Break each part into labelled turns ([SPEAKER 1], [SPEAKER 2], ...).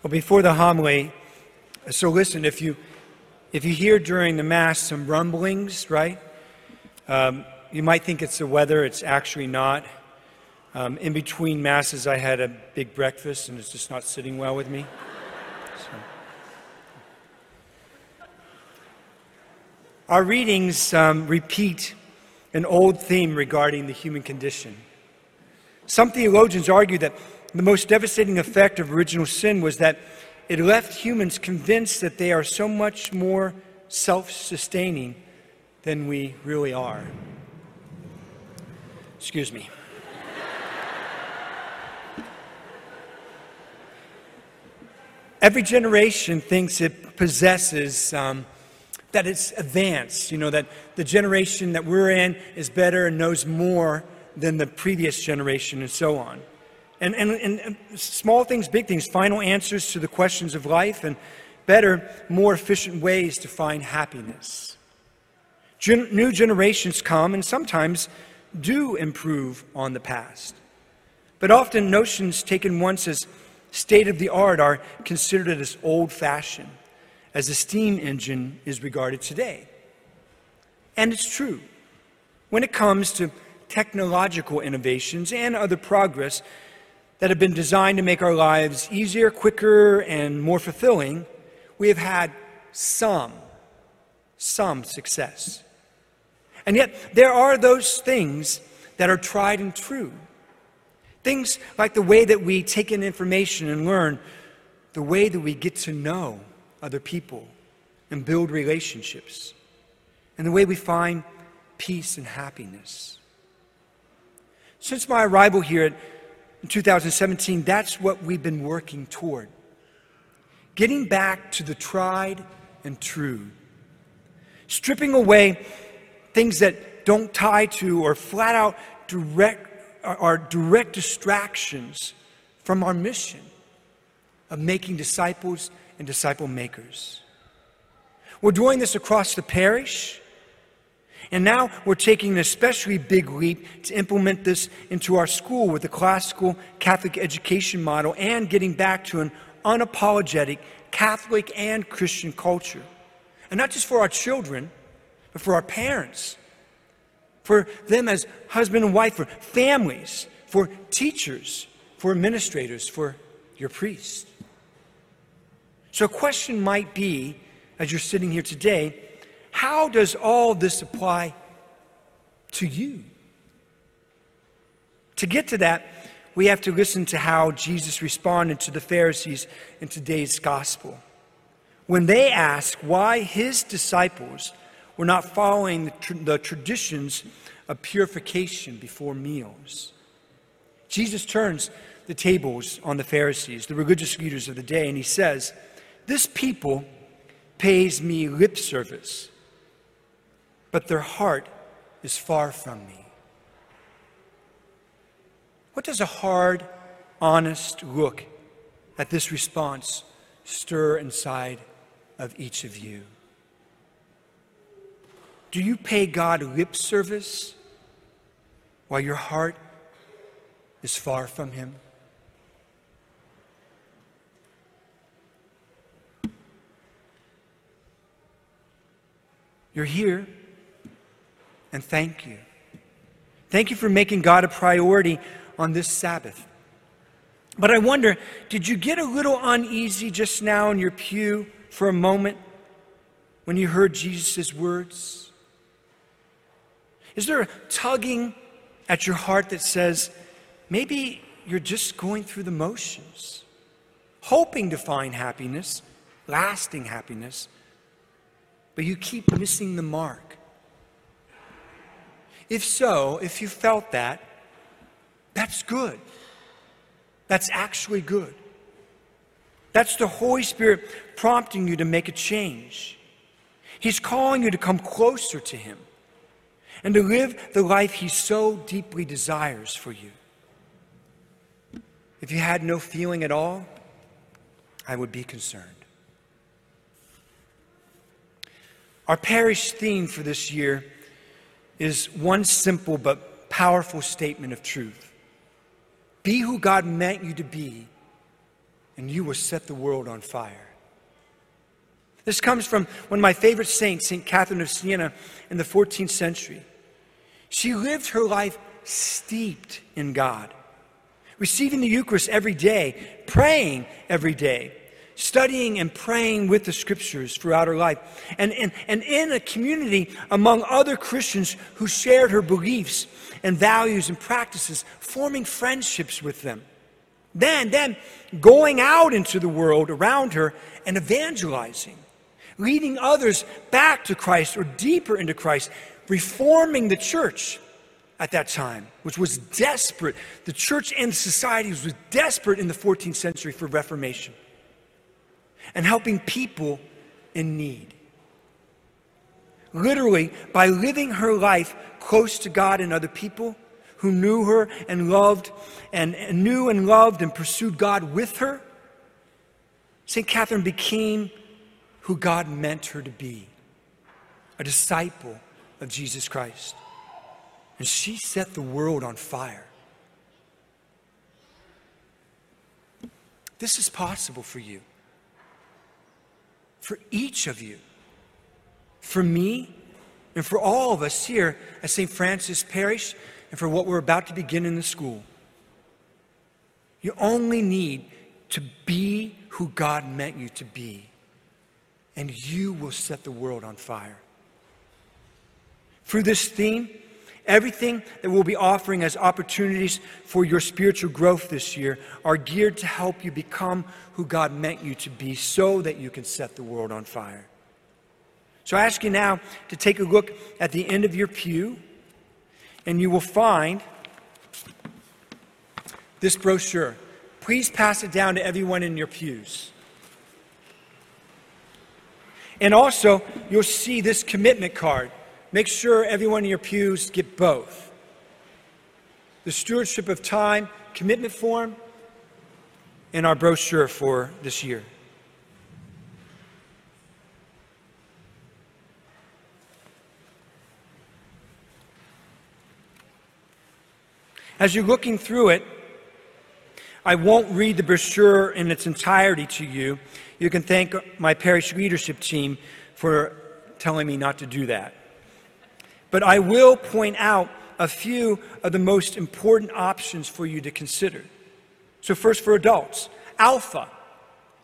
[SPEAKER 1] Well, before the homily, so listen, if you, if you hear during the Mass some rumblings, right, um, you might think it's the weather. It's actually not. Um, in between Masses, I had a big breakfast, and it's just not sitting well with me. So. Our readings um, repeat an old theme regarding the human condition. Some theologians argue that the most devastating effect of original sin was that it left humans convinced that they are so much more self sustaining than we really are. Excuse me. Every generation thinks it possesses, um, that it's advanced, you know, that the generation that we're in is better and knows more than the previous generation and so on. And, and, and small things, big things, final answers to the questions of life, and better, more efficient ways to find happiness. Gen- new generations come and sometimes do improve on the past. But often notions taken once as state of the art are considered as old fashioned, as a steam engine is regarded today. And it's true. When it comes to technological innovations and other progress that have been designed to make our lives easier, quicker, and more fulfilling, we have had some, some success. And yet, there are those things that are tried and true. Things like the way that we take in information and learn, the way that we get to know other people and build relationships, and the way we find peace and happiness. Since my arrival here in 2017, that's what we've been working toward. Getting back to the tried and true. Stripping away things that don't tie to or flat out direct are direct distractions from our mission of making disciples and disciple makers. We're doing this across the parish and now we're taking an especially big leap to implement this into our school with the classical Catholic education model and getting back to an unapologetic Catholic and Christian culture. And not just for our children, but for our parents, for them as husband and wife, for families, for teachers, for administrators, for your priest. So, a question might be, as you're sitting here today, how does all this apply to you? To get to that, we have to listen to how Jesus responded to the Pharisees in today's gospel. When they ask why his disciples were not following the, the traditions of purification before meals, Jesus turns the tables on the Pharisees, the religious leaders of the day, and he says, This people pays me lip service but their heart is far from me. What does a hard, honest look at this response stir inside of each of you? Do you pay God lip service while your heart is far from Him? You're here and thank you. Thank you for making God a priority on this Sabbath. But I wonder, did you get a little uneasy just now in your pew for a moment when you heard Jesus' words? Is there a tugging at your heart that says, maybe you're just going through the motions, hoping to find happiness, lasting happiness, but you keep missing the mark? If so, if you felt that, that's good. That's actually good. That's the Holy Spirit prompting you to make a change. He's calling you to come closer to Him and to live the life He so deeply desires for you. If you had no feeling at all, I would be concerned. Our parish theme for this year is one simple but powerful statement of truth Be who God meant you to be and you will set the world on fire. This comes from one of my favorite saints, St. Catherine of Siena, in the 14th century. She lived her life steeped in God, receiving the Eucharist every day, praying every day, studying and praying with the scriptures throughout her life, and, and, and in a community among other Christians who shared her beliefs and values and practices, forming friendships with them. Then, then going out into the world around her and evangelizing, leading others back to Christ or deeper into Christ, reforming the church at that time, which was desperate. The church and society was desperate in the 14th century for reformation and helping people in need. Literally, by living her life close to God and other people, who knew her and loved and, knew and loved and pursued God with her, St. Catherine became who God meant her to be a disciple of Jesus Christ. And she set the world on fire. This is possible for you, for each of you, for me, and for all of us here at St. Francis Parish and for what we're about to begin in the school. You only need to be who God meant you to be, and you will set the world on fire. Through this theme, everything that we'll be offering as opportunities for your spiritual growth this year are geared to help you become who God meant you to be so that you can set the world on fire. So I ask you now to take a look at the end of your pew and you will find this brochure. Please pass it down to everyone in your pews. And also, you'll see this commitment card. Make sure everyone in your pews get both. The stewardship of time commitment form and our brochure for this year. As you're looking through it, I won't read the brochure in its entirety to you. You can thank my parish leadership team for telling me not to do that. But I will point out a few of the most important options for you to consider. So, first for adults, Alpha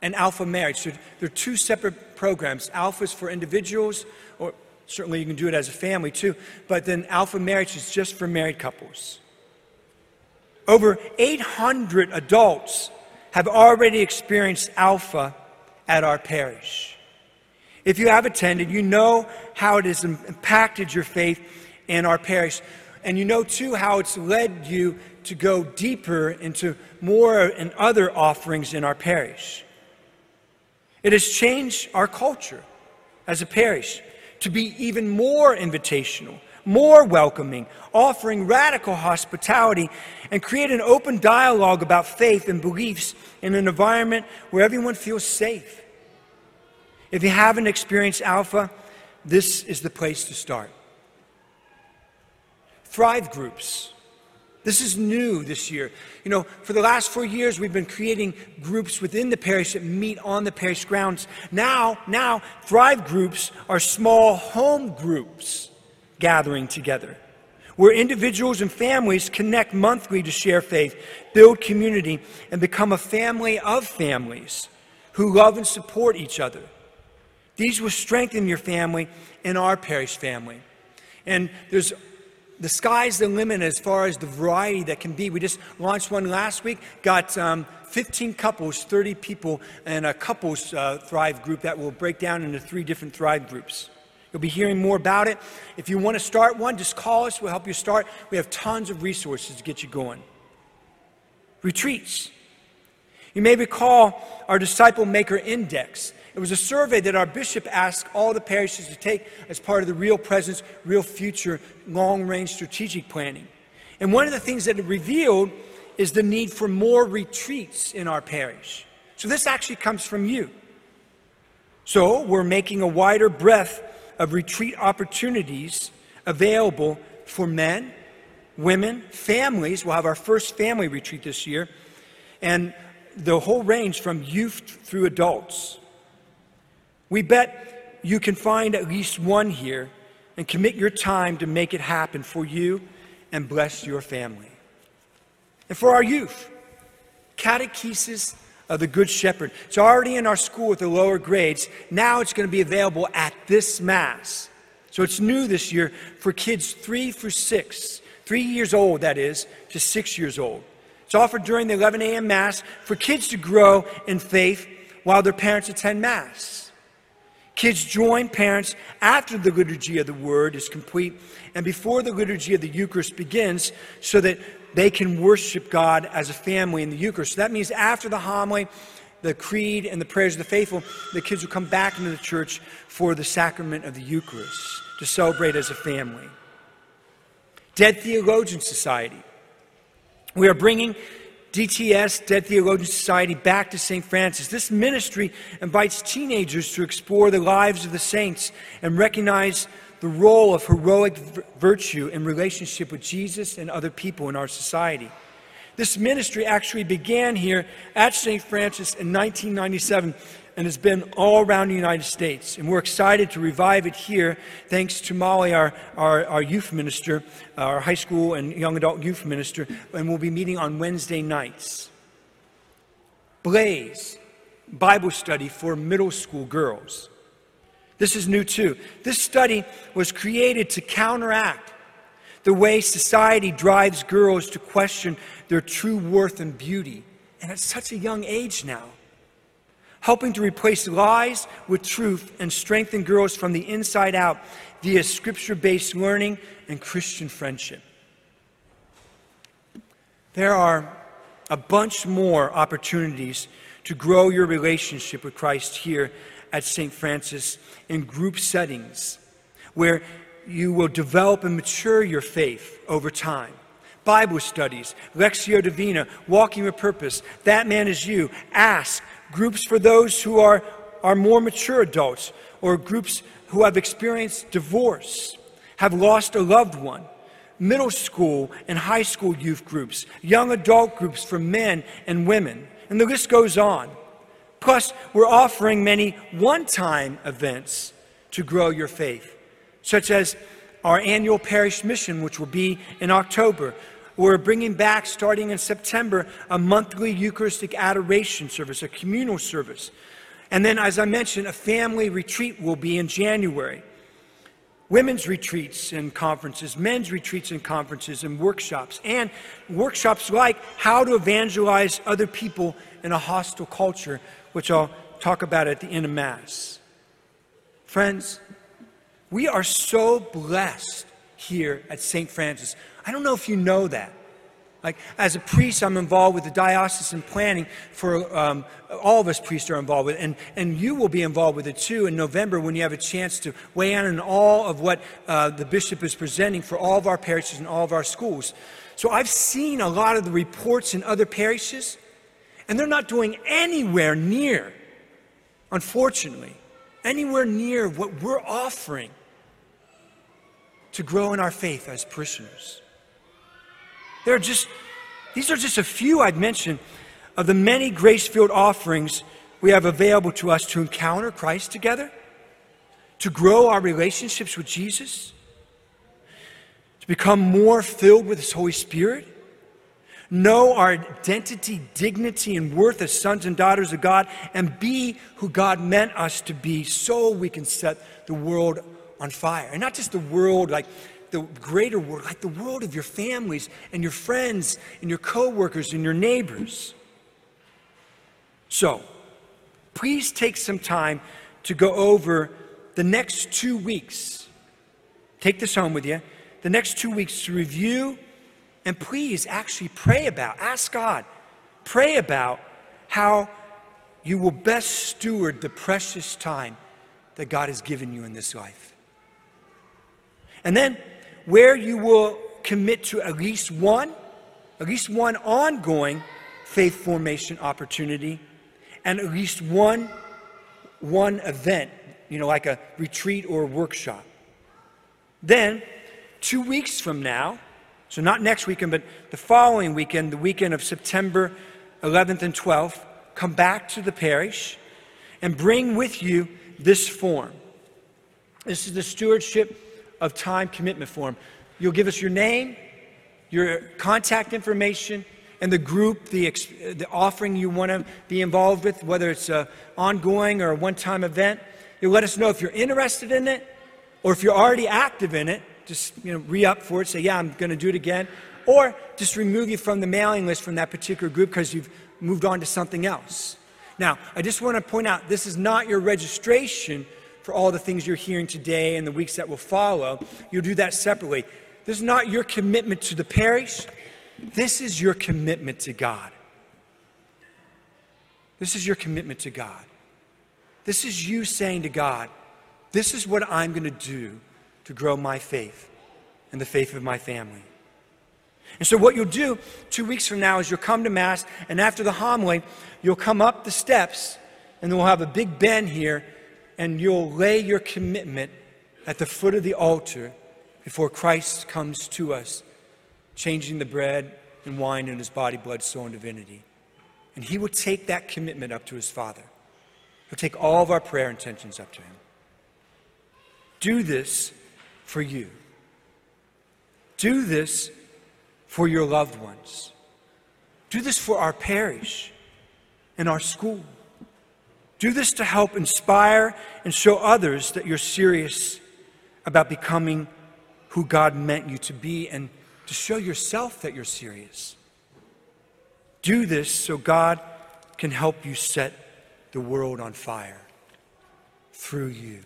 [SPEAKER 1] and Alpha Marriage. So, they're two separate programs. Alpha is for individuals, or certainly you can do it as a family too, but then Alpha Marriage is just for married couples. Over 800 adults have already experienced Alpha at our parish. If you have attended, you know how it has impacted your faith in our parish. And you know too how it's led you to go deeper into more and other offerings in our parish. It has changed our culture as a parish to be even more invitational, more welcoming, offering radical hospitality, and create an open dialogue about faith and beliefs in an environment where everyone feels safe. If you haven't experienced Alpha, this is the place to start. Thrive groups. This is new this year. You know, for the last four years, we've been creating groups within the parish that meet on the parish grounds. Now, now, Thrive groups are small home groups gathering together, where individuals and families connect monthly to share faith, build community, and become a family of families who love and support each other. These will strengthen your family and our parish family. And there's the sky's the limit as far as the variety that can be. We just launched one last week, got um, 15 couples, 30 people, and a couples uh, Thrive group that will break down into three different Thrive groups. You'll be hearing more about it. If you want to start one, just call us. We'll help you start. We have tons of resources to get you going. Retreats. You may recall our Disciple Maker Index. It was a survey that our bishop asked all the parishes to take as part of the Real Presence, Real Future long range strategic planning. And one of the things that it revealed is the need for more retreats in our parish. So this actually comes from you. So we're making a wider breadth of retreat opportunities available for men, women, families. We'll have our first family retreat this year. And the whole range from youth through adults. We bet you can find at least one here and commit your time to make it happen for you and bless your family. And for our youth, catechesis of the Good Shepherd. It's already in our school with the lower grades. Now it's going to be available at this Mass. So it's new this year for kids three through six, three years old, that is, to six years old. It's offered during the 11 a.m. Mass for kids to grow in faith while their parents attend Mass. Kids join parents after the liturgy of the Word is complete and before the liturgy of the Eucharist begins so that they can worship God as a family in the Eucharist. So that means after the homily, the creed, and the prayers of the faithful, the kids will come back into the church for the sacrament of the Eucharist to celebrate as a family. Dead Theologian Society. We are bringing DTS, Dead Theologian Society, back to St. Francis. This ministry invites teenagers to explore the lives of the saints and recognize the role of heroic virtue in relationship with Jesus and other people in our society. This ministry actually began here at St. Francis in 1997 and has been all around the United States. And we're excited to revive it here thanks to Molly, our, our, our, youth minister, our high school and young adult youth minister, and we'll be meeting on Wednesday nights. Blaze, Bible study for middle school girls. This is new too. This study was created to counteract the way society drives girls to question their true worth and beauty, and at such a young age now. Helping to replace lies with truth and strengthen girls from the inside out via scripture based learning and Christian friendship. There are a bunch more opportunities to grow your relationship with Christ here at St. Francis in group settings where you will develop and mature your faith over time. Bible studies, Lectio Divina, Walking with Purpose, That Man Is You, Ask, groups for those who are, are more mature adults, or groups who have experienced divorce, have lost a loved one, middle school and high school youth groups, young adult groups for men and women, and the list goes on. Plus, we're offering many one time events to grow your faith, such as our annual parish mission, which will be in October. We're bringing back, starting in September, a monthly Eucharistic adoration service, a communal service. And then, as I mentioned, a family retreat will be in January. Women's retreats and conferences, men's retreats and conferences, and workshops, and workshops like how to evangelize other people in a hostile culture which I'll talk about at the end of Mass. Friends, we are so blessed here at St. Francis. I don't know if you know that. Like, as a priest, I'm involved with the diocesan planning for um, all of us priests are involved with. And, and you will be involved with it too in November when you have a chance to weigh in on all of what uh, the bishop is presenting for all of our parishes and all of our schools. So I've seen a lot of the reports in other parishes, and they're not doing anywhere near, unfortunately, anywhere near what we're offering to grow in our faith as parishioners. There are just, these are just a few I'd mention of the many grace filled offerings we have available to us to encounter Christ together, to grow our relationships with Jesus, to become more filled with His Holy Spirit, know our identity, dignity, and worth as sons and daughters of God, and be who God meant us to be so we can set the world on fire. And not just the world like the greater world, like the world of your families and your friends and your coworkers and your neighbors. So, please take some time to go over the next two weeks. Take this home with you. The next two weeks to review and please actually pray about, ask God, pray about how you will best steward the precious time that God has given you in this life. And then where you will commit to at least one, at least one ongoing faith formation opportunity, and at least one, one event, you know, like a retreat or a workshop. Then, two weeks from now, so, not next weekend, but the following weekend, the weekend of September 11th, and 12th, come back to the parish and bring with you this form. This is the stewardship of time commitment form. You'll give us your name, your contact information, and the group, the, the offering you want to be involved with, whether it's an ongoing or a one time event. You'll let us know if you're interested in it or if you're already active in it. Just you know, re up for it, say, Yeah, I'm going to do it again. Or just remove you from the mailing list from that particular group because you've moved on to something else. Now, I just want to point out this is not your registration for all the things you're hearing today and the weeks that will follow. You'll do that separately. This is not your commitment to the parish. This is your commitment to God. This is your commitment to God. This is you saying to God, This is what I'm going to do to grow my faith and the faith of my family. And so, what you'll do two weeks from now is you'll come to Mass, and after the homily, you'll come up the steps, and then we'll have a big bend here, and you'll lay your commitment at the foot of the altar before Christ comes to us, changing the bread and wine in his body, blood, soul, and divinity. And he will take that commitment up to his Father. He'll take all of our prayer intentions up to him. Do this for you. Do this for your loved ones. Do this for our parish and our school. Do this to help inspire and show others that you're serious about becoming who God meant you to be and to show yourself that you're serious. Do this so God can help you set the world on fire through you.